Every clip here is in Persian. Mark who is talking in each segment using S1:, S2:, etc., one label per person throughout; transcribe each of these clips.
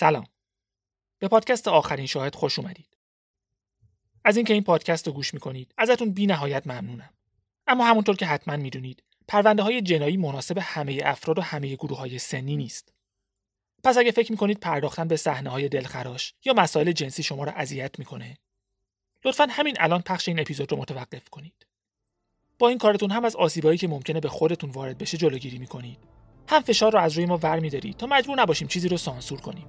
S1: سلام. به پادکست آخرین شاهد خوش اومدید. از اینکه این پادکست رو گوش می‌کنید ازتون بی نهایت ممنونم. اما همونطور که حتما می‌دونید پرونده های جنایی مناسب همه افراد و همه گروه های سنی نیست. پس اگه فکر می‌کنید پرداختن به صحنه های دلخراش یا مسائل جنسی شما را اذیت می‌کنه لطفا همین الان پخش این اپیزود رو متوقف کنید. با این کارتون هم از آسیبایی که ممکنه به خودتون وارد بشه جلوگیری می‌کنید. هم فشار رو از روی ما ور میدارید تا مجبور نباشیم چیزی رو سانسور کنیم.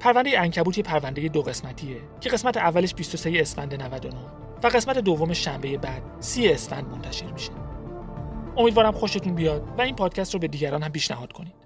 S1: پرونده انکبوت یه پرونده دو قسمتیه که قسمت اولش 23 اسفند 99 و قسمت دوم شنبه بعد 30 اسفند منتشر میشه. امیدوارم خوشتون بیاد و این پادکست رو به دیگران هم پیشنهاد کنید.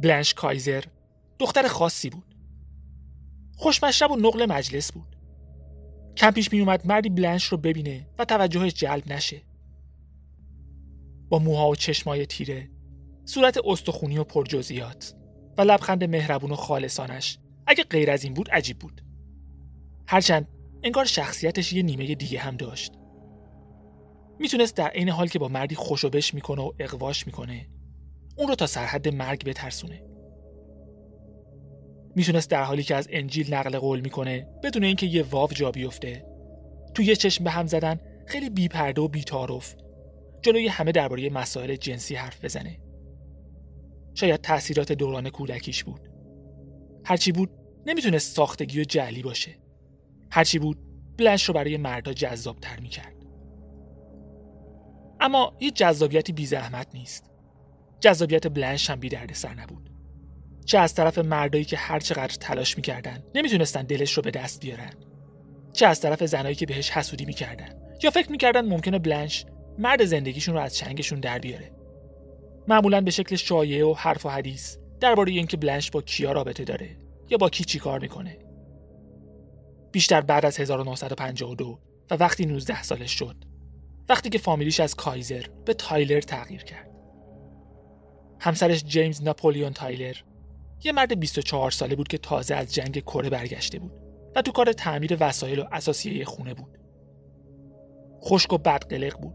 S1: بلنش کایزر دختر خاصی بود. خوشمشرب و نقل مجلس بود. کم پیش می مردی بلنش رو ببینه و توجهش جلب نشه. با موها و چشمای تیره، صورت استخونی و پرجزئیات و لبخند مهربون و خالصانش اگه غیر از این بود عجیب بود. هرچند انگار شخصیتش یه نیمه دیگه هم داشت. می‌تونست در عین حال که با مردی خوشوبش می‌کنه و اقواش می‌کنه اون رو تا سرحد مرگ بترسونه. می‌تونست در حالی که از انجیل نقل قول می‌کنه بدون اینکه یه واو جا بیفته تو یه چشم به هم زدن خیلی بیپرده و بیتارف جلوی همه درباره مسائل جنسی حرف بزنه. شاید تاثیرات دوران کودکیش بود. هرچی بود نمی‌تونست ساختگی و جعلی باشه. هرچی بود بلنش رو برای مردا جذاب تر می‌کرد. اما هیچ جذابیتی بی زحمت نیست. جذابیت بلنش هم بی درد سر نبود. چه از طرف مردایی که هر چقدر تلاش می‌کردن نمی‌تونستن دلش رو به دست بیارن. چه از طرف زنایی که بهش حسودی می‌کردن یا فکر می‌کردن ممکنه بلنش مرد زندگیشون رو از چنگشون در بیاره. معمولا به شکل شایعه و حرف و حدیث درباره اینکه بلنش با کیا رابطه داره یا با کی چیکار می‌کنه. بیشتر بعد از 1952 و وقتی 19 سالش شد. وقتی که فامیلیش از کایزر به تایلر تغییر کرد. همسرش جیمز ناپولیون تایلر یه مرد 24 ساله بود که تازه از جنگ کره برگشته بود و تو کار تعمیر وسایل و اثاثیه خونه بود. خشک و بدقلق بود.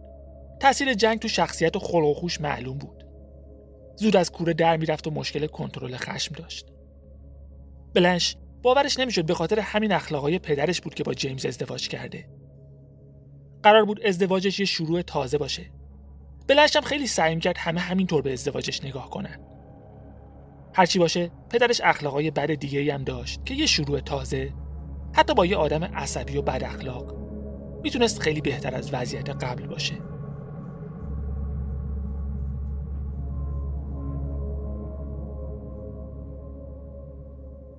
S1: تاثیر جنگ تو شخصیت و خلق و خوش معلوم بود. زود از کوره در می‌رفت و مشکل کنترل خشم داشت. بلنش باورش نمی‌شد به خاطر همین اخلاقای پدرش بود که با جیمز ازدواج کرده. قرار بود ازدواجش یه شروع تازه باشه بلش هم خیلی سعی کرد همه همینطور به ازدواجش نگاه کنن. هرچی باشه پدرش اخلاقای بد دیگه هم داشت که یه شروع تازه حتی با یه آدم عصبی و بد اخلاق می‌تونست خیلی بهتر از وضعیت قبل باشه.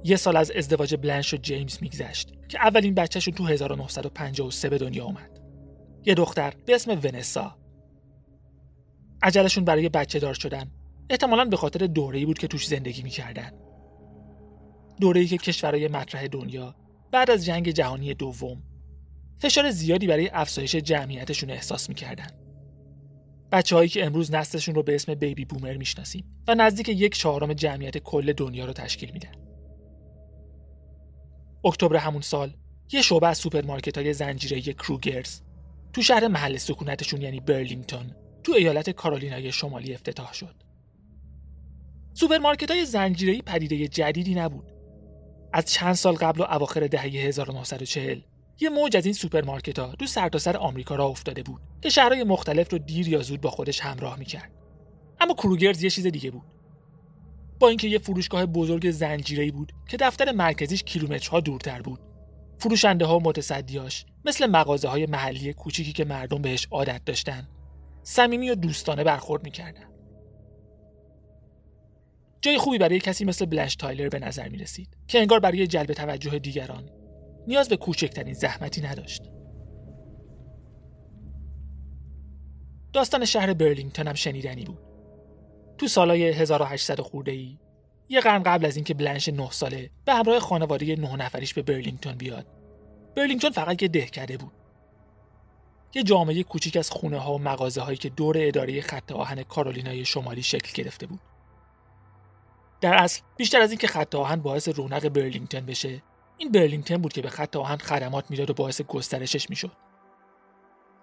S1: یه سال از ازدواج بلنش و جیمز میگذشت که اولین بچهشون تو 1953 به دنیا اومد. یه دختر به اسم ونسا. عجلشون برای بچه دار شدن. احتمالا به خاطر دوره‌ای بود که توش زندگی می‌کردن. دوره‌ای که کشورهای مطرح دنیا بعد از جنگ جهانی دوم فشار زیادی برای افزایش جمعیتشون احساس می‌کردن. بچه که امروز نسلشون رو به اسم بیبی بومر می‌شناسیم و نزدیک یک چهارم جمعیت کل دنیا رو تشکیل میدن. اکتبر همون سال یه شعبه از سوپرمارکت های زنجیره کروگرز تو شهر محل سکونتشون یعنی برلینگتون تو ایالت کارولینای شمالی افتتاح شد. سوپرمارکت های زنجیره‌ای پدیده جدیدی نبود. از چند سال قبل و اواخر دهه 1940 یه موج از این سوپرمارکت ها سرتاسر سر آمریکا راه افتاده بود که شهرهای مختلف رو دیر یا زود با خودش همراه می‌کرد. اما کروگرز یه چیز دیگه بود. با اینکه یه فروشگاه بزرگ زنجیره‌ای بود که دفتر مرکزیش کیلومترها دورتر بود. فروشنده ها متصدیاش مثل مغازه های محلی کوچیکی که مردم بهش عادت داشتن صمیمی و دوستانه برخورد می‌کردن جای خوبی برای کسی مثل بلش تایلر به نظر می رسید که انگار برای جلب توجه دیگران نیاز به کوچکترین زحمتی نداشت. داستان شهر برلینگتون هم شنیدنی بود. تو سالای 1800 خورده ای یه قرن قبل از اینکه بلنش 9 ساله به همراه خانواده نه نفریش به برلینگتون بیاد برلینگتون فقط یه دهکده بود یه جامعه کوچیک از خونه ها و مغازه هایی که دور اداره خط آهن کارولینای شمالی شکل گرفته بود. در اصل بیشتر از اینکه خط آهن باعث رونق برلینگتون بشه این برلینگتون بود که به خط آهن خدمات می‌داد و باعث گسترشش می‌شد.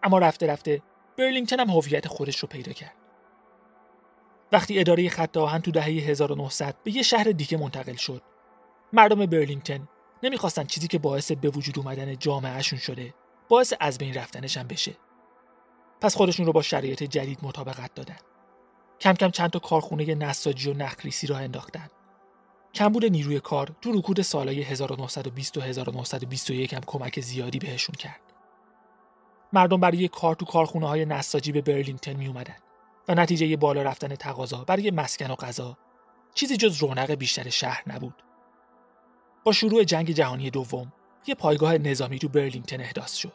S1: اما رفته رفته برلینگتون هم هویت خودش رو پیدا کرد. وقتی اداره خط آهن تو دهه 1900 به یه شهر دیگه منتقل شد مردم برلینگتون نمی‌خواستن چیزی که باعث به وجود اومدن جامعهشون شده باعث از بین رفتنش هم بشه. پس خودشون رو با شرایط جدید مطابقت دادن. کم کم چند تا کارخونه نساجی و نخریسی راه انداختن. کمبود نیروی کار تو رکود سالهای 1920 و 1921 هم کمک زیادی بهشون کرد. مردم برای کار تو کارخونه های نساجی به برلینگتون می اومدن و نتیجه بالا رفتن تقاضا برای مسکن و غذا چیزی جز رونق بیشتر شهر نبود. با شروع جنگ جهانی دوم یه پایگاه نظامی تو برلینگتون احداث شد.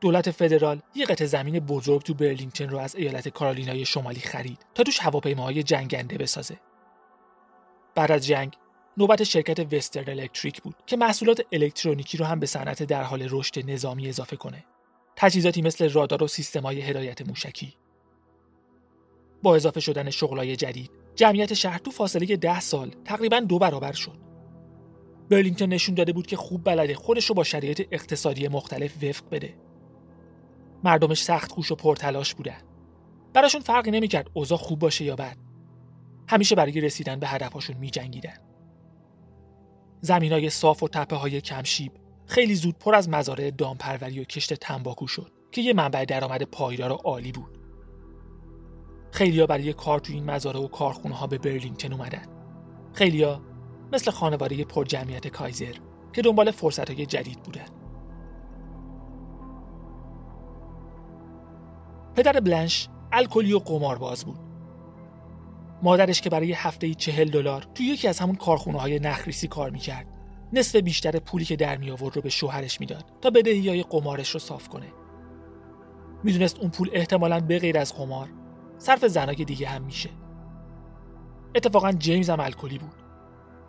S1: دولت فدرال یه قطع زمین بزرگ تو برلینگتون رو از ایالت کارولینای شمالی خرید تا توش هواپیماهای جنگنده بسازه. بعد از جنگ نوبت شرکت وسترن الکتریک بود که محصولات الکترونیکی رو هم به صنعت در حال رشد نظامی اضافه کنه. تجهیزاتی مثل رادار و سیستم‌های هدایت موشکی با اضافه شدن شغلای جدید جمعیت شهر تو فاصله ده سال تقریبا دو برابر شد برلینگتون نشون داده بود که خوب بلده خودش رو با شرایط اقتصادی مختلف وفق بده. مردمش سخت خوش و پرتلاش بودن. براشون فرقی نمی‌کرد اوضاع خوب باشه یا بد. همیشه برای رسیدن به هدفهاشون میجنگیدن. زمینای صاف و تپه های کمشیب خیلی زود پر از مزارع دامپروری و کشت تنباکو شد که یه منبع درآمد پایدار و عالی بود. خیلیا برای کار تو این مزارع و کارخونه ها به برلینگتون اومدن. خیلیا مثل خانواده پر جمعیت کایزر که دنبال فرصت های جدید بودن پدر بلنش الکلی و قمارباز بود. مادرش که برای هفته چهل دلار تو یکی از همون کارخونه های نخریسی کار می‌کرد نصف بیشتر پولی که در می آورد رو به شوهرش می‌داد تا بدهی های قمارش رو صاف کنه. می‌دونست اون پول احتمالا به غیر از قمار صرف زنای دیگه هم میشه. اتفاقا جیمز هم الکلی بود.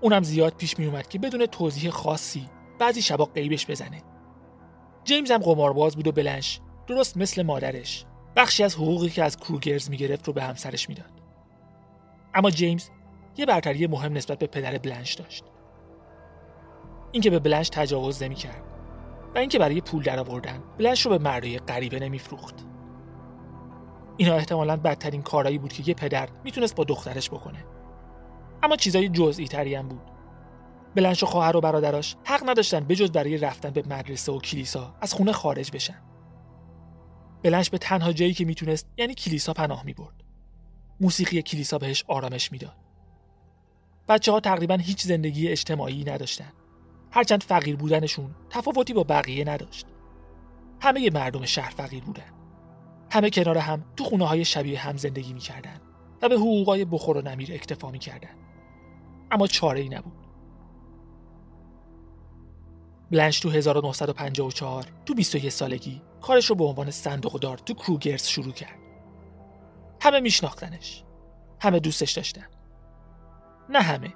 S1: اونم زیاد پیش می اومد که بدون توضیح خاصی بعضی شبا قیبش بزنه. جیمز هم قمارباز بود و بلنش درست مثل مادرش. بخشی از حقوقی که از کروگرز می‌گرفت رو به همسرش می‌داد اما جیمز یه برتری مهم نسبت به پدر بلنش داشت. اینکه به بلنش تجاوز نمی‌کرد و اینکه برای پول درآوردن بلنش رو به مردای غریبه نمیفروخت اینا احتمالا بدترین کارایی بود که یه پدر می‌تونست با دخترش بکنه. اما چیزای جزئی تری هم بود. بلنش و خواهر و برادراش حق نداشتن بجز برای رفتن به مدرسه و کلیسا از خونه خارج بشن. بلنش به تنها جایی که می‌تونست یعنی کلیسا پناه می‌برد. موسیقی کلیسا بهش آرامش می‌داد. بچه ها تقریبا هیچ زندگی اجتماعی نداشتن. هرچند فقیر بودنشون تفاوتی با بقیه نداشت. همه مردم شهر فقیر بودن. همه کنار هم تو خونه های شبیه هم زندگی می‌کردن و به حقوقای بخور و نمیر اکتفا می‌کردن. اما چاره ای نبود. بلنش تو 1954 تو 21 سالگی کارش رو به عنوان صندوقدار تو کروگرز شروع کرد. همه میشناختنش. همه دوستش داشتن. نه همه.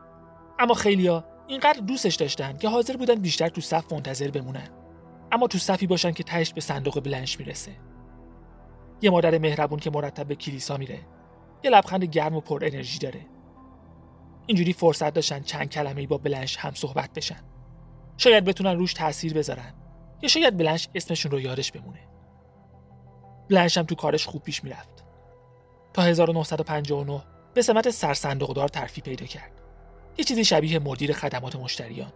S1: اما خیلیا اینقدر دوستش داشتن که حاضر بودن بیشتر تو صف منتظر بمونن. اما تو صفی باشن که تهش به صندوق بلنش می‌رسه. یه مادر مهربون که مرتب به کلیسا میره. یه لبخند گرم و پر انرژی داره. اینجوری فرصت داشتن چند کلمه با بلنش هم صحبت بشن. شاید بتونن روش تاثیر بذارن. یا شاید بلنش اسمشون رو یادش بمونه. بلنش هم تو کارش خوب پیش می‌رفت. تا 1959 به سمت سرصندوقدار ترفی پیدا کرد. یه چیزی شبیه مدیر خدمات مشتریان.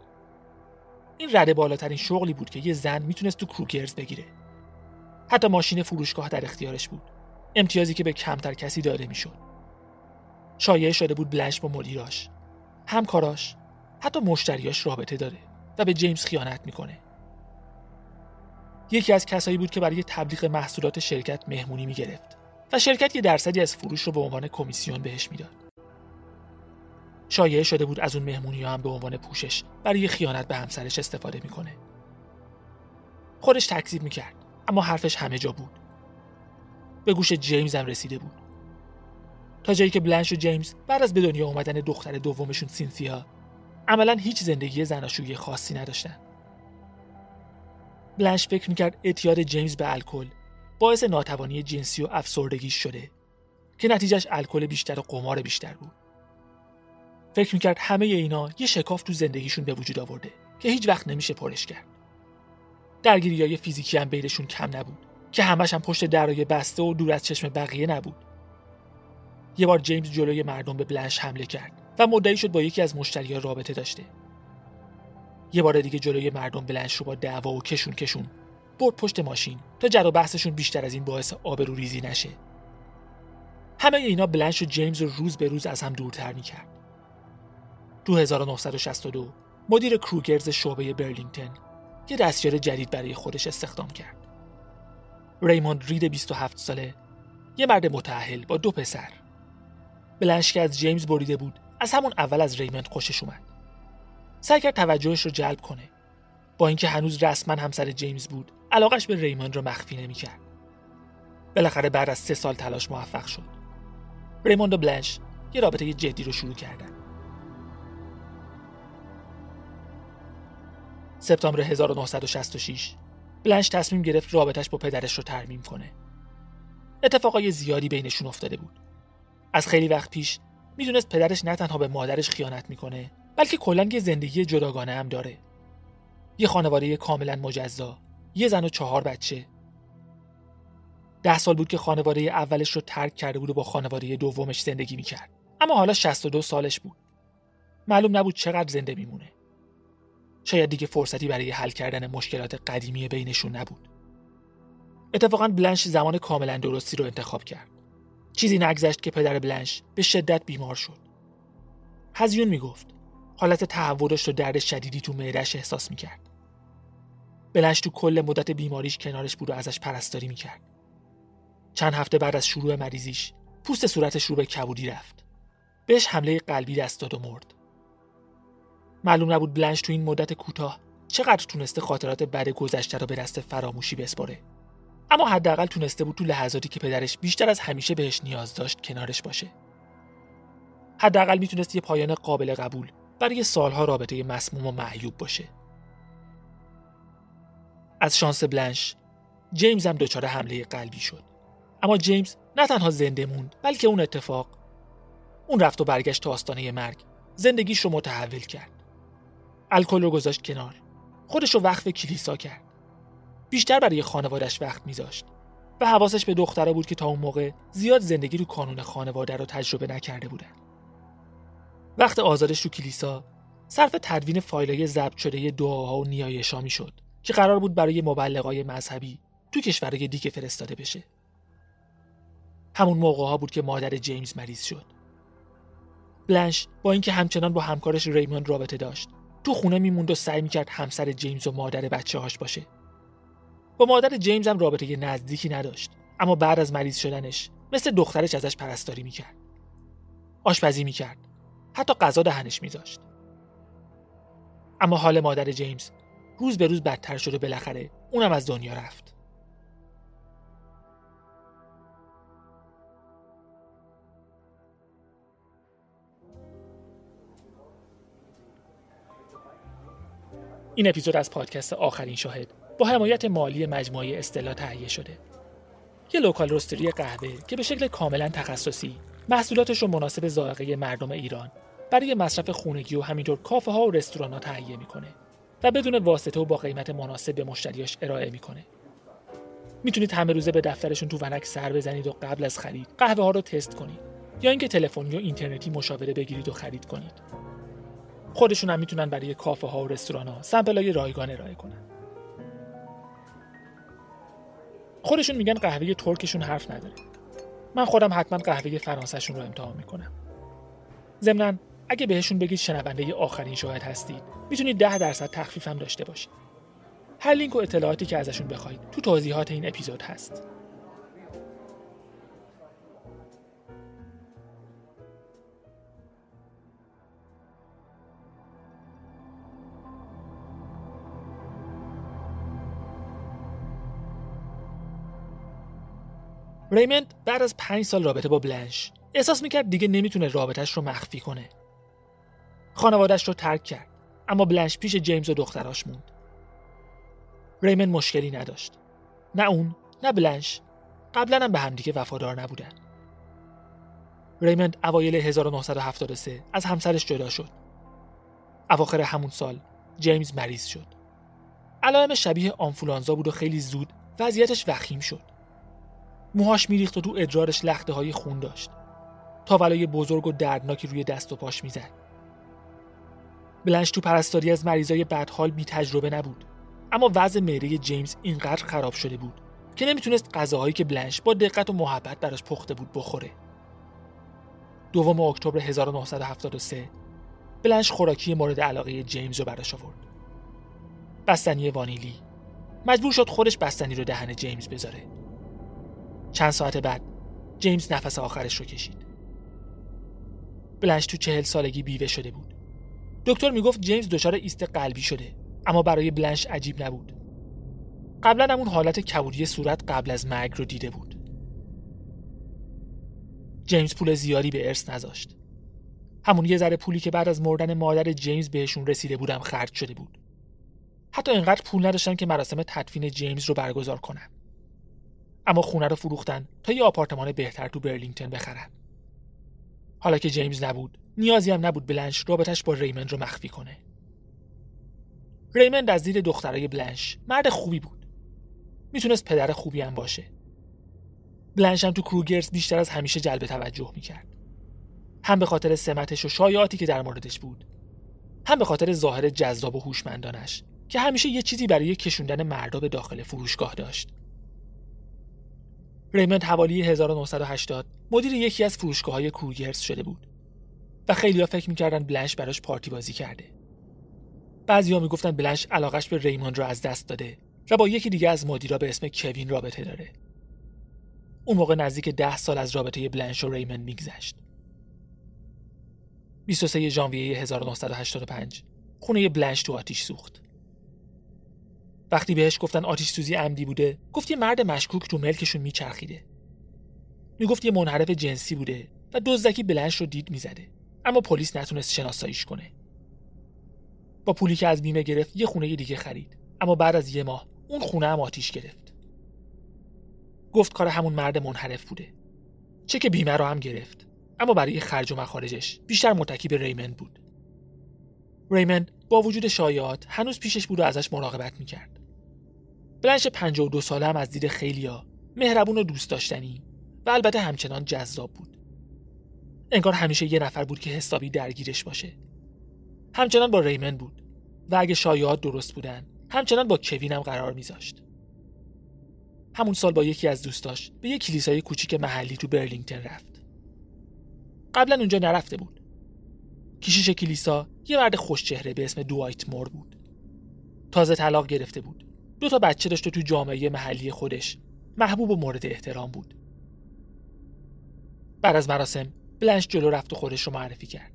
S1: این رده بالاترین شغلی بود که یه زن می‌تونست تو کروگرز بگیره. حتی ماشین فروشگاه در اختیارش بود. امتیازی که به کمتر کسی داده می‌شد. شایعه شده بود بلنش با مدیراش. همکاراش حتی مشتریاش رابطه داره و به جیمز خیانت می‌کنه. یکی از کسایی بود که برای تبلیغ محصولات شرکت مهمونی می‌گرفت و شرکت یه درصدی از فروش رو به عنوان کمیسیون بهش می‌داد. شایعه شده بود از اون مهمونی هم به عنوان پوشش برای خیانت به همسرش استفاده می‌کنه. خودش تکذیب می‌کرد اما حرفش همه جا بود. به گوش جیمز هم رسیده بود. تا جایی که بلنش و جیمز بعد از به دنیا اومدن دختر دومشون سینثیا. عملا هیچ زندگی زناشویی خاصی نداشتن. بلنش فکر می‌کرد اعتیاد جیمز به الکل باعث ناتوانی جنسی و افسردگیش شده که نتیجهش الکل بیشتر و قمار بیشتر بود. فکر می‌کرد همه اینا یه شکاف تو زندگیشون به وجود آورده که هیچ وقت نمیشه پرش کرد. درگیری های فیزیکی هم بینشون کم نبود که همش هم پشت درای بسته و دور از چشم بقیه نبود. یه بار جیمز جلوی مردم به بلنش حمله کرد و مدعی شد با یکی از مشتریان رابطه داشته. یه بار دیگه جلوی مردم بلنش رو با دعوا و کشون کشون برد پشت ماشین تا جر و بحثشون بیشتر از این باعث آبرو ریزی نشه. همه اینا بلنش و جیمز رو روز به روز از هم دورتر می‌کرد. تو 1962 مدیر کروگرز شعبه برلینگتن یه دستیار جدید برای خودش استخدام کرد. ریموند رید 27 ساله یه مرد متعهل با دو پسر. بلنش که از جیمز بریده بود. از همون اول از ریموند خوشش اومد. سعی کرد توجهش رو جلب کنه. با اینکه هنوز رسما همسر جیمز بود علاقش به ریموند رو مخفی نمی‌کرد. بالاخره بعد از سه سال تلاش موفق شد. ریموند و بلنش یه رابطه جدی رو شروع کردن. سپتامبر 1966 بلنش تصمیم گرفت رابطش با پدرش رو ترمیم کنه. اتفاقای زیادی بینشون افتاده بود. از خیلی وقت پیش می‌دونست پدرش نه تنها به مادرش خیانت می‌کنه بلکه کلا یه زندگی جداگانه هم داره. یه خانواده کاملا مجزا، یه زن و چهار بچه. ده سال بود که خانواده اولش رو ترک کرده بود و با خانواده دومش زندگی می‌کرد. اما حالا 62 سالش بود. معلوم نبود چقدر زنده میمونه. شاید دیگه فرصتی برای حل کردن مشکلات قدیمی بینشون نبود. اتفاقا بلنش زمان کاملا درستی رو انتخاب کرد. چیزی نگذشت که پدر بلنش به شدت بیمار شد. هزیون می‌گفت حالت تحولش رو درد شدیدی تو معدهش احساس می‌کرد. بلنش تو کل مدت بیماریش کنارش بود و ازش پرستاری می‌کرد. چند هفته بعد از شروع مریضیش پوست صورتش رو به کبودی رفت. بهش حمله قلبی دست داد و مرد. معلوم نبود بلنش تو این مدت کوتاه چقدر تونسته خاطرات بد گذشته رو به دست فراموشی بسپره اما حداقل تونسته بود تو لحظاتی که پدرش بیشتر از همیشه بهش نیاز داشت کنارش باشه. حداقل می‌تونست یه پایان قابل قبول برای سالها رابطه مسموم و معیوب باشه. از شانس بلنش جیمز هم دچار حمله قلبی شد. اما جیمز نه تنها زنده موند بلکه اون اتفاق اون رفت و برگشت تا آستانه مرگ زندگیش رو متحول کرد. الکل رو گذاشت کنار. خودش رو وقف کلیسا کرد. بیشتر برای خانوادش وقت میذاشت. و حواسش به دختره بود که تا اون موقع زیاد زندگی رو کانون خانواده رو تجربه نکرده بودن. وقت آزادش تو کلیسا صرف تدوین فایلای ضبط شده دعاها و نیایشا شد که قرار بود برای مبلغای مذهبی تو کشورهای دیگه فرستاده بشه. همون موقع ها بود که مادر جیمز مریض شد. بلنش با اینکه همچنان با همکارش ریموند رابطه داشت تو خونه میموند و سعی می‌کرد همسر جیمز و مادر بچه هاش باشه. با مادر جیمز هم رابطه نزدیکی نداشت. اما بعد از مریض شدنش مثل دخترش ازش پرستاری می‌کرد. آشپزی می‌کرد. حتی غذا دهنش میذاشت اما حال مادر جیمز روز به روز بدتر شد و بالاخره اونم از دنیا رفت. این اپیزود از پادکست آخرین شاهد. با حمایت مالی مجموعه استلا تهیه شده. یه local roastery قهوه که به شکل کاملا تخصصی محصولاتش رو مناسب ذائقه مردم ایران برای مصرف خونگی و همینطور کافه ها و رستوران ها تهیه می‌کنه و بدون واسطه و با قیمت مناسب به مشتریاش ارائه می‌کنه. می‌تونید همه روزه به دفترشون تو ونک سر بزنید و قبل از خرید قهوه ها رو تست کنید یا اینکه تلفنی و اینترنتی مشاوره بگیرید و خرید کنید. خودشون هم می‌تونن برای کافه ها و رستوران ها sample رایگان ارائه کنن خودشون میگن قهوه ترکشون حرف نداره. من خودم حتما قهوه فرانسهشون رو امتحان می‌کنم. ضمنا اگه بهشون بگید شنونده آخرین شاهد هستید می‌تونید ده درصد تخفیفم داشته باشید. هر لینک و اطلاعاتی که ازشون بخواید تو توضیحات این اپیزود هست. ریمند بعد از پنج سال رابطه با بلنش احساس می‌کرد دیگه نمی‌تونه رابطش رو مخفی کنه. خانوادش رو ترک کرد اما بلنش پیش جیمز و دختراش موند. ریمن مشکلی نداشت. نه اون نه بلنش. قبلا هم به همدیگه وفادار نبودن. ریمند اوایل 1973 از همسرش جدا شد. اواخر همون سال جیمز مریض شد. علائم شبیه آنفولانزا بود و خیلی زود وضعیتش وخیم شد. موهاش میریخت و تو ادرارش لخته های خون داشت. تا ولای بزرگ و دردناکی روی دست و پاش می‌زد. بلنش تو پرستاری از مریضای بدحال بی تجربه نبود. اما وضع معده جیمز اینقدر خراب شده بود که نمی‌تونست غذاهایی که بلنش با دقت و محبت براش پخته بود بخوره. دوم اکتبر 1973 بلنش خوراکی مورد علاقه جیمز رو براش آورد. بستنی وانیلی. مجبور شد خودش بستنی رو دهن جیمز بذاره. چند ساعت بعد جیمز نفس آخرش رو کشید. بلنش تو چهل سالگی بیوه شده بود. دکتر می‌گفت جیمز دچار ایست قلبی شده اما برای بلنش عجیب نبود. قبلا همون حالت کبودی صورت قبل از مرگ رو دیده بود. جیمز پول زیادی به ارث نذاشت. همون یه ذره پولی که بعد از مردن مادر جیمز بهشون رسیده بودم خرج شده بود. حتی اینقدر پول نداشتن که مراسم تدفین جیمز رو برگزار کنن. اما خونه رو فروختن تا یه آپارتمان بهتر تو برلینگتن بخرن. حالا که جیمز نبود نیازی هم نبود بلنش رابطش با ریمند رو مخفی کنه. ریمند از دید دخترای بلنش مرد خوبی بود. می‌تونست پدر خوبی هم باشه. بلنش هم تو کروگرز بیشتر از همیشه جلب توجه می‌کرد. هم به خاطر سمتش و شایعاتی که در موردش بود هم به خاطر ظاهر جذاب و هوشمندانش که همیشه یه چیزی برای کشوندن مردا به داخل فروشگاه داشت. ریمند حوالی 1980 مدیر یکی از فروشگاه های کروگرز شده بود و خیلیا فکر می‌کردن بلنش براش پارتی بازی کرده. بعضیا می‌گفتن بلنش علاقش به ریموند رو از دست داده و با یکی دیگه از مدیرا به اسم کوین رابطه داره. اون موقع نزدیک ده سال از رابطه بلنش و ریمن میگذشت. 23 ژانویه 1985 خونه بلنش تو آتیش سوخت. وقتی بهش گفتن آتیش سوزی عمدی بوده گفت یه مرد مشکوک تو ملکشون میچرخیده. می‌گفت یه منحرف جنسی بوده و دزدکی بلنش رو دید می‌زده. اما پلیس نتونست شناساییش کنه. با پولی که از بیمه گرفت یه خونه دیگه خرید. اما بعد از یه ماه اون خونه هم آتیش گرفت. گفت کار همون مرد منحرف بوده. چک بیمه رو هم گرفت. اما برای خرج و مخارجش بیشتر متکی به ریمند بود. ریمند با وجود شایعات هنوز پیشش بود و ازش مراقبت می‌کرد. بلنش 52 ساله هم از دید خیلیا مهربون و دوست داشتنی و البته همچنان جذاب بود. انگار همیشه یه نفر بود که حسابی درگیرش باشه. همچنان با ریمن بود و اگه شایعات درست بودن همچنان با کوین هم قرار میذاشت. همون سال با یکی از دوستاش به یک کلیسای کوچیک محلی تو برلینگتن رفت. قبلا اونجا نرفته بود. کشیش کلیسا یه مرد خوشچهره به اسم دوایت مور بود. تازه طلاق گرفته بود. دو تا بچه داشت تو جامعه محلی خودش. محبوب و مورد احترام بود. بعد از مراسم بلنش جلو رفت و خودش رو معرفی کرد.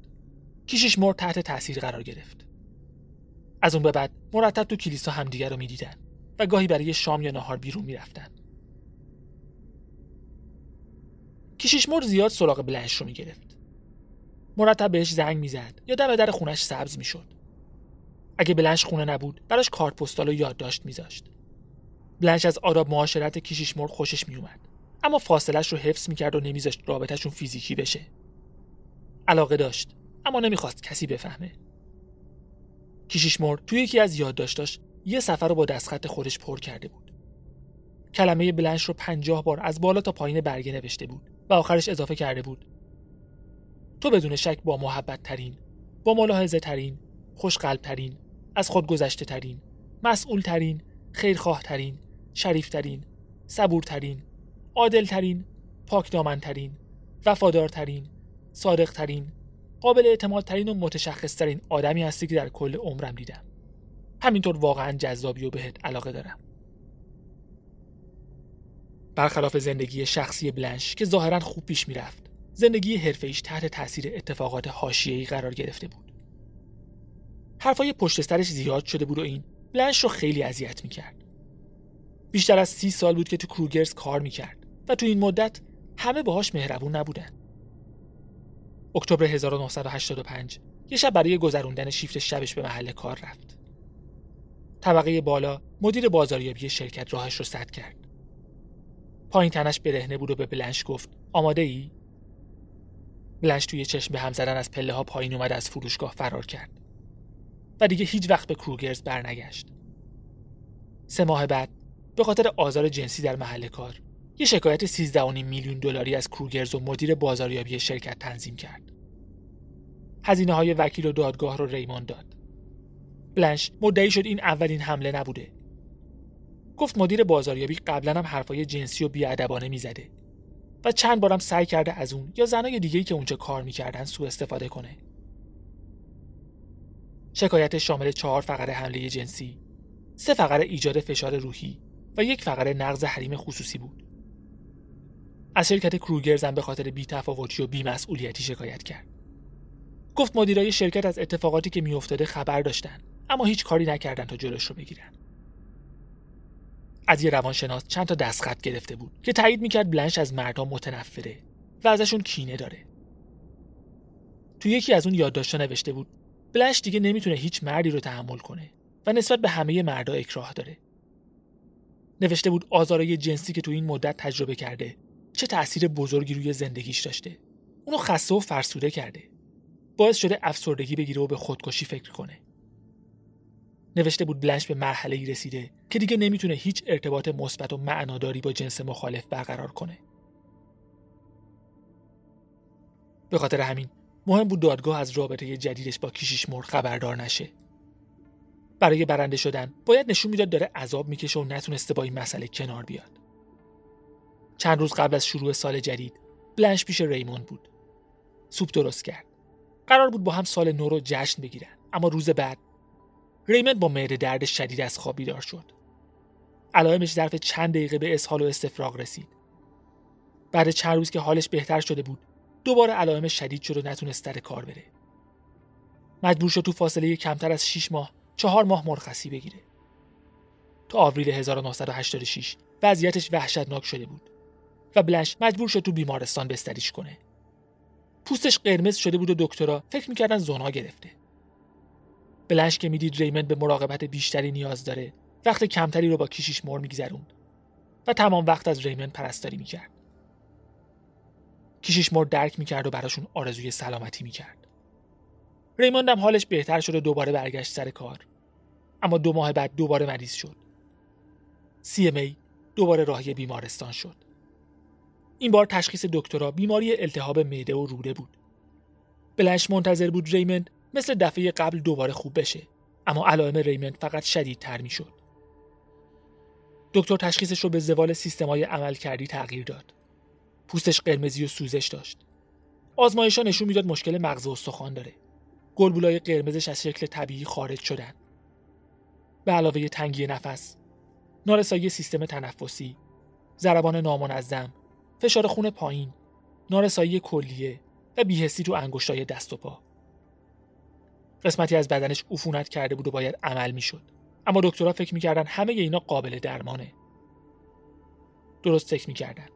S1: کیشیش مور تحت تاثیر قرار گرفت. از اون به بعد مرتب تو کلیسا همدیگر رو می‌دیدن و گاهی برای شام یا نهار بیرون می‌رفتن. کیشیش مور زیاد سراغ بلنش رو می‌گرفت. مرتب بهش زنگ می‌زد یا دم در خونش سبز می‌شد. اگه بلنش خونه نبود براش کارت پستال و یادداشت میذاشت. بلنش از آراب معاشرت کیشیش مور خوشش میومد اما فاصلش رو حفظ می‌کرد و نمیذاشت رابطهشون فیزیکی بشه. علاقه داشت اما نمی‌خواست کسی بفهمه. کیشیش مور توی یکی از یادداشتاش یه سفر رو با دستخط خودش پر کرده بود. کلمه بلنش رو پنجاه بار از بالا تا پایین برگه نوشته بود و آخرش اضافه کرده بود. تو بدون شک با محبت ترین با ملاحظه ترین خوشقلب ترین از خود گذشته ترین مسئول ترین خیرخواه ترین شریف ترین صبور ترین عادل ترین پاک دامن ترین وفادار ترین صادق ترین قابل اعتماد ترین و متشخص ترین آدمی هستی که در کل عمرم دیدم. همینطور واقعا جذابی و بهت علاقه دارم. برخلاف زندگی شخصی بلنش که ظاهرا خوب پیش می‌رفت زندگی حرفه‌ایش تحت تاثیر اتفاقات حاشیه‌ای قرار گرفته بود. حرفای پشت سرش زیاد شده بود و این بلنش رو خیلی اذیت می‌کرد بیشتر از سی سال بود که تو کروگرز کار می‌کرد و تو این مدت همه باهاش مهربون نبودن اکتبر 1985 یه شب برای گذروندن شیفت شبش به محل کار رفت. طبقه بالا مدیر بازاریابی شرکت راهش رو سد کرد. پایین تنش برهنه بود و به بلنش گفت آماده ای؟ بلنش توی چشم به هم زدن از پله ها پایین اومد از فروشگاه فرار کرد. و دیگه هیچ وقت به کروگرز برنگشت. سه ماه بعد به خاطر آزار جنسی در محل کار یه شکایت 13.5 میلیون دلاری از کروگرز و مدیر بازاریابی شرکت تنظیم کرد. هزینه های وکیل و دادگاه رو ریمان داد. بلنش مدعی شد این اولین حمله نبوده. گفت مدیر بازاریابی قبلا هم حرفای جنسی و بیادبانه می‌زده و چند بارم سعی کرده از اون یا زنای دیگه‌ای که اونجا کار می‌کردن سوء استفاده کنه. شکایت شامل چهار فقره حمله جنسی، سه فقره ایجاد فشار روحی و یک فقره نقض حریم خصوصی بود. از شرکت کروگرز هم به خاطر بی‌تفاوتی و بی‌مسئولیتی شکایت کرد. گفت مدیرای شرکت از اتفاقاتی که میافتاده خبر داشتن اما هیچ کاری نکردن تا جلوش رو بگیرن. از یه روانشناس چند تا دستخط گرفته بود که تایید می‌کرد بلنش از مردم متنفره و ازشون کینه داره. تو یکی از اون یادداشت‌ها نوشته بود بلنش دیگه نمی‌تونه هیچ مردی رو تحمل کنه و نسبت به همه مردا اکراه داره. نوشته بود آزارای جنسی که تو این مدت تجربه کرده چه تأثیر بزرگی روی زندگیش داشته. اونو خسته و فرسوده کرده. باعث شده افسردگی بگیره و به خودکشی فکر کنه. نوشته بود بلنش به مرحله ای رسیده که دیگه نمی‌تونه هیچ ارتباط مثبت و معناداری با جنس مخالف برقرار کنه. به خاطر همین مهم بود دادگاه از رابطه جدیدش با کیشیش مر خبردار نشه. برای برنده شدن باید نشون می‌داد داره عذاب می‌کشه و نتونسته با این مسئله کنار بیاد. چند روز قبل از شروع سال جدید بلنش پیش ریموند بود. سوپ درست کرد. قرار بود با هم سال نو رو جشن بگیرن اما روز بعد ریموند با معده درد شدید از خواب بیدار شد. علائمش ظرف چند دقیقه به اسهال و استفراغ رسید. بعد چند روز که حالش بهتر شده بود دوباره علائم شدید شد و نتونست در کار بره. مجبور شد تو فاصله کمتر از 6 ماه چهار ماه مرخصی بگیره. تا آوریل 1986 وضعیتش وحشتناک شده بود و بلنش مجبور شد تو بیمارستان بستریش کنه. پوستش قرمز شده بود و دکترها فکر می‌کردن زونا گرفته. بلنش که می‌دید ریمند به مراقبت بیشتری نیاز داره وقت کمتری رو با کیشیش مر میگذروند و تمام وقت از ریمند پرستاری می‌کرد. کیشیش مر درک می‌کرد و براشون آرزوی سلامتی می‌کرد. هم حالش بهتر شد و دوباره برگشت سر کار. اما دو ماه بعد دوباره مریض شد. سی ام ای دوباره راهی بیمارستان شد. این بار تشخیص دکترا بیماری التهاب معده و روده بود. بلنش منتظر بود ریمند مثل دفعه قبل دوباره خوب بشه اما علائم ریمند فقط شدیدتر می‌شد. دکتر تشخیصش رو به زوال سیستمای عمل کردی تغییر داد. پوستش قرمزی و سوزش داشت. آزمایشا نشون می‌داد مشکل مغز و استخوان داره. گلبولای قرمزش از شکل طبیعی خارج شدن. به علاوه تنگی نفس، نارسایی سیستم تنفسی، ضربان نامنظم، فشار خون پایین، نارسایی کلیه و بیهسی تو انگشتای دست و پا. قسمتی از بدنش عفونت کرده بود و باید عمل می‌شد. اما دکترها فکر می‌کردن همه اینا قابل درمانه. درست فکر می‌کردن.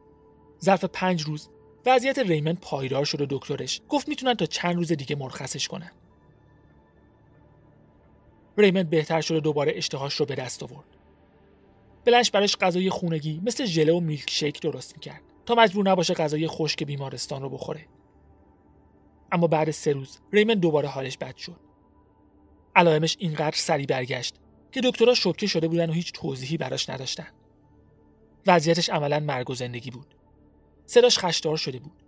S1: ظرف پنج روز وضعیت ریمن پایدار شد و دکترش گفت می‌تونن تا چند روز دیگه مرخصش کنن. ریمن بهتر شد و دوباره اشتهاش رو به دست آورد. بلنش براش غذای خونگی مثل ژله و میلک شیک درست می‌کرد تا مجبور نباشه غذای خشک بیمارستان رو بخوره. اما بعد سه روز ریمن دوباره حالش بد شد. علائمش اینقدر سری برگشت که دکترها شوکه شده بودن و هیچ توضیحی براش نداشتن. وضعیتش عملا مرگ و زندگی بود. صداش خشدار شده بود.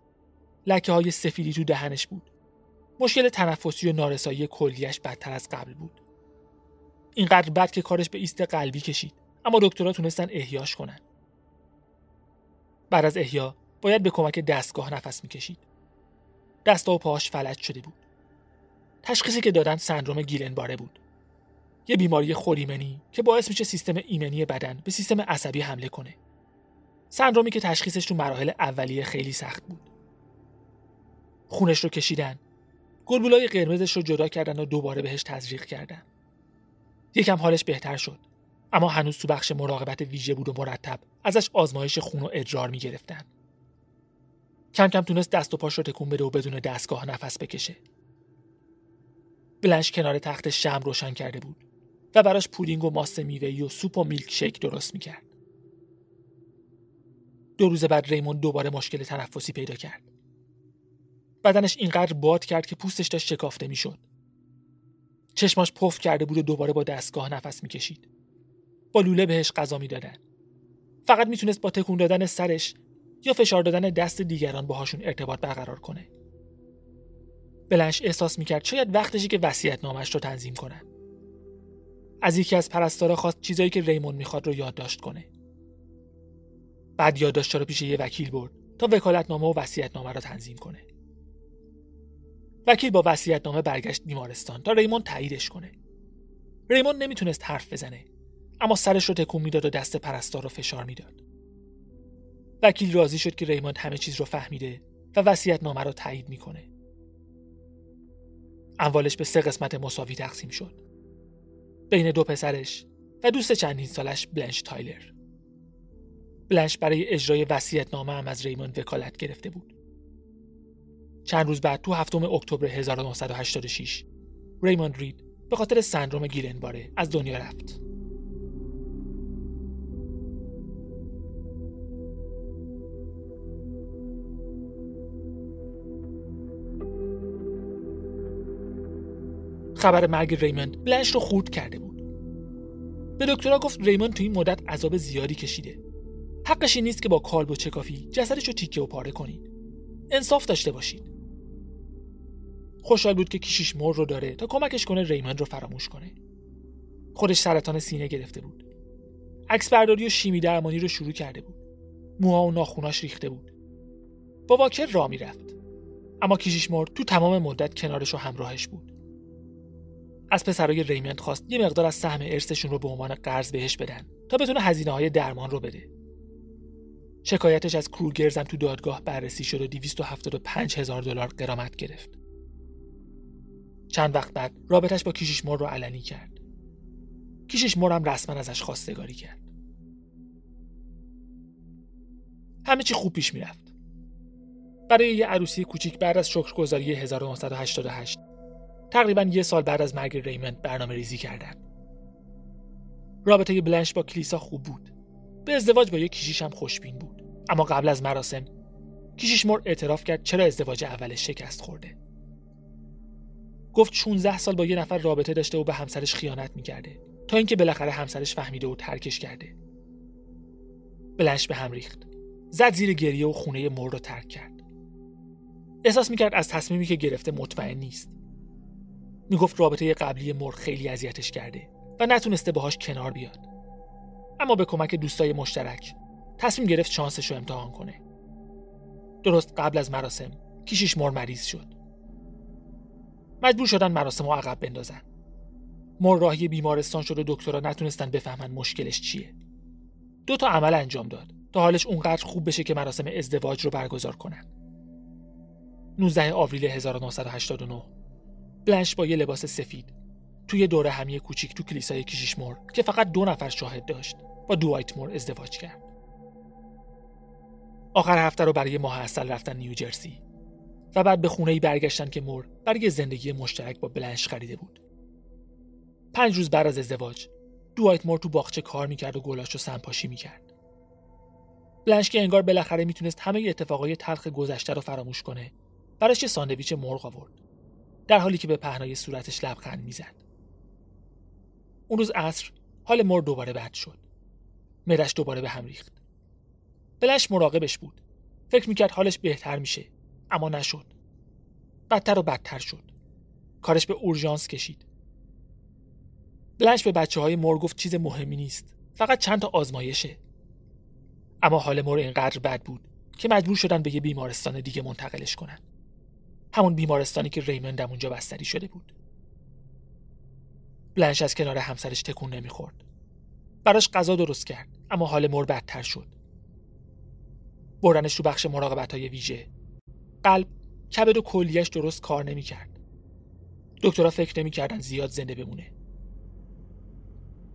S1: لکه های سفیدی تو دهنش بود. مشکل تنفسی و نارسایی کلیش بدتر از قبل بود. اینقدر بد که کارش به ایست قلبی کشید اما دکترها تونستن احیاش کنن. بعد از احیا باید به کمک دستگاه نفس می‌کشید. دستا و پاهاش فلج شده بود. تشخیصی که دادن سندروم گیلنباره بود. یه بیماری خوریمنی که باعث میشه سیستم ایمنی بدن به سیستم عصبی حمله کنه. سندرومی که تشخیصش تو مراحل اولیه خیلی سخت بود. خونش رو کشیدن. گلبولای قرمزش رو جدا کردن و دوباره بهش تزریق کردن. یکم حالش بهتر شد. اما هنوز تو بخش مراقبت ویژه بود و مرتب ازش آزمایش خون و ادرار می گرفتن. کم کم تونست دست و پاش رو تکون بده و بدون دستگاه نفس بکشه. بلنش کنار تخت شم روشن کرده بود و براش پودینگ و ماست میوه‌ای و سوپ و میلک شیک درست می‌کرد. دو روز بعد ریمون دوباره مشکل تنفسی پیدا کرد. بدنش اینقدر باد کرد که پوستش داشت شکافته می‌شد. چشماش پف کرده بود و دوباره با دستگاه نفس می‌کشید. با لوله بهش غذا می‌دادن. فقط می‌تونست با تکون دادن سرش یا فشار دادن دست دیگران باهاشون ارتباط برقرار کنه. بلنش احساس می‌کرد شاید وقتشی که وصیت نامش رو تنظیم کنن. از یکی از پرستارا خواست چیزایی که ریمون می‌خواد رو یادداشت کنه. بعد یادداشت رو پیش یه وکیل برد تا وکالتنامه و وصیت‌نامه را تنظیم کنه. وکیل با وصیت‌نامه برگشت بیمارستان تا ریمون تاییدش کنه. ریمون نمی‌تونست حرف بزنه اما سرش رو تکون می‌داد و دست پرستار رو فشار می‌داد. وکیل راضی شد که ریموند همه چیز رو فهمیده و وصیت‌نامه رو تایید می‌کنه. اموالش به سه قسمت مساوی تقسیم شد. بین دو پسرش و دوست چندین سالش بلنش تایلر. بلنش برای اجرای وصیت‌نامه هم از ریموند وکالت گرفته بود. چند روز بعد تو هفتم اکتبر 1986 ریموند رید به خاطر سندروم گیلنباره از دنیا رفت. خبر مرگ ریموند بلنش رو خورد کرده بود به دکترها گفت ریموند تو این مدت عذاب زیادی کشیده حقش این نیست که با کالب و چکافی جسدش رو تیکه و پاره کنید. انصاف داشته باشید. خوشحال بود که کشیش مر رو داره تا کمکش کنه ریموند رو فراموش کنه. خودش سرطان سینه گرفته بود. عکس برداری و شیمی درمانی رو شروع کرده بود. موها و ناخوناش ریخته بود. با واکر را می‌رفت. اما کیشیش مر تو تمام مدت کنارش و همراهش بود. از پسرای ریمند خواست یه مقدار از سهم ارثشون رو به عنوان قرض بهش بدن تا بتونه هزینه های درمان رو بده. شکایتش از کروگرز هم تو دادگاه بررسی شد و 275 هزار دلار قرامت گرفت. چند وقت بعد رابطش با کیشیش مور رو علنی کرد. کیشیش مور هم رسما ازش خواستگاری کرد. همه چی خوب پیش می‌رفت. برای یه عروسی کوچیک بعد از شکرگزاری 1988 تقریبا یه سال بعد از مرگ ریمند برنامه ریزی کردن. رابطه بلنش با کلیسا خوب بود. به ازدواج با یه کشیش هم خوشبین بود. اما قبل از مراسم کشیش مر اعتراف کرد چرا ازدواج اولش شکست خورده. گفت 16 سال با یه نفر رابطه داشته و به همسرش خیانت می‌کرده تا اینکه بالاخره همسرش فهمیده و ترکش کرده. بلنش به هم ریخت. زد زیر گریه و خونه مر رو ترک کرد. احساس می‌کرد از تصمیمی که گرفته مطمئن نیست. می‌گفت رابطه قبلی مر خیلی اذیتش کرده و نتونسته باهاش کنار بیاد اما به کمک دوستای مشترک. تصمیم گرفت شانسش رو امتحان کنه. درست قبل از مراسم کیشیش مر مریض شد. مجبور شدن مراسم رو عقب بندازن. مر راهی بیمارستان شد و دکترها نتونستن بفهمن مشکلش چیه. دو تا عمل انجام داد تا حالش اونقدر خوب بشه که مراسم ازدواج رو برگزار کنن. 19 آوریل 1989 بلنش با یه لباس سفید. توی دوره همی کوچیک تو کلیسای کشیش مور که فقط دو نفر شاهد داشت با دوایت مور ازدواج کرد. آخر هفته رو برای ماه اصل رفتن نیوجرسی و بعد به خونه ای برگشتن که مور برای زندگی مشترک با بلنش خریده بود. پنج روز بعد از ازدواج دوایت مور تو باغچه کار می‌کرد و گلاش رو سنپاشی می‌کرد. بلنش که انگار بالاخره می‌تونست همه اتفاقای تلخ گذشته رو فراموش کنه براش یه ساندویچ مرغ آورد. در حالی که به پهنای صورتش لبخند می‌زد. اون روز عصر حال مر دوباره بد شد. مرش دوباره به هم ریخت. بلش مراقبش بود. فکر می‌کرد حالش بهتر میشه اما نشد. بدتر و بدتر شد. کارش به اورژانس کشید. بلنش به بچه های مر گفت چیز مهمی نیست. فقط چند تا آزمایشه. اما حال مر اینقدر بد بود که مجبور شدن به یه بیمارستان دیگه منتقلش کنن. همون بیمارستانی که ریمند اونجا بستری شده بود بلنش از کنار همسرش تکون نمی‌خورد. براش غذا درست کرد اما حال مر بدتر شد. بردنش تو بخش مراقبت های ویژه. قلب کبد و کلیش درست کار نمی‌کرد. دکترها فکر نمی‌کردن زیاد زنده بمونه.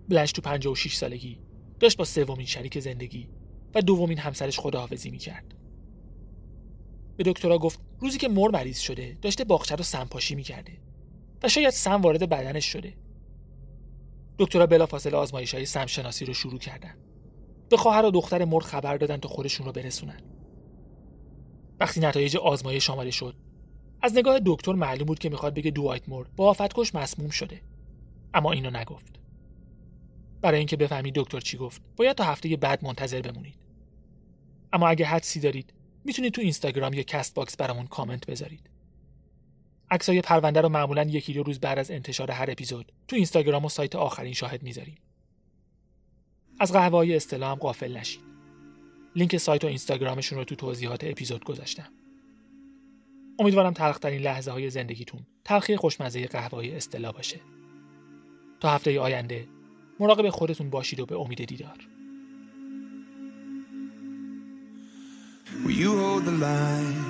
S1: بلنش تو 56 سالگی داشت با سومین شریک زندگی و دومین همسرش خداحافظی می‌کرد. به دکترها گفت روزی که مر مریض شده داشته باغچه رو سمپاشی می‌کرده و شاید سم وارد بدنش شده. دکترها بلافاصله آزمایش های سمشناسی رو شروع کردن. به خواهر و دختر مر خبر دادن تا خودشون رو برسونن. وقتی نتایج آزمایش آماده شد از نگاه دکتر معلوم بود که می‌خواد بگه دوایت مور با آفتکش مسموم شده. اما اینو نگفت. برای اینکه بفهمید دکتر چی گفت باید تا هفته بعد منتظر بمونید. اما اگه حدسی دارید می‌تونید تو اینستاگرام یا کست باکس برامون کامنت بذارید. عکسای پرونده رو معمولا یکی دو روز بعد از انتشار هر اپیزود تو اینستاگرام و سایت آخرین شاهد می‌ذاریم. از قهوه های اصطلاح هم غافل نشید. لینک سایت و اینستاگرامشون رو تو توضیحات اپیزود گذاشتم. امیدوارم تلخترین لحظه های زندگیتون تلخی خوشمزه قهوه های اصطلاح باشه. تا هفته آینده مراقب خودتون باشید و به امید دیدار. Will you hold the line?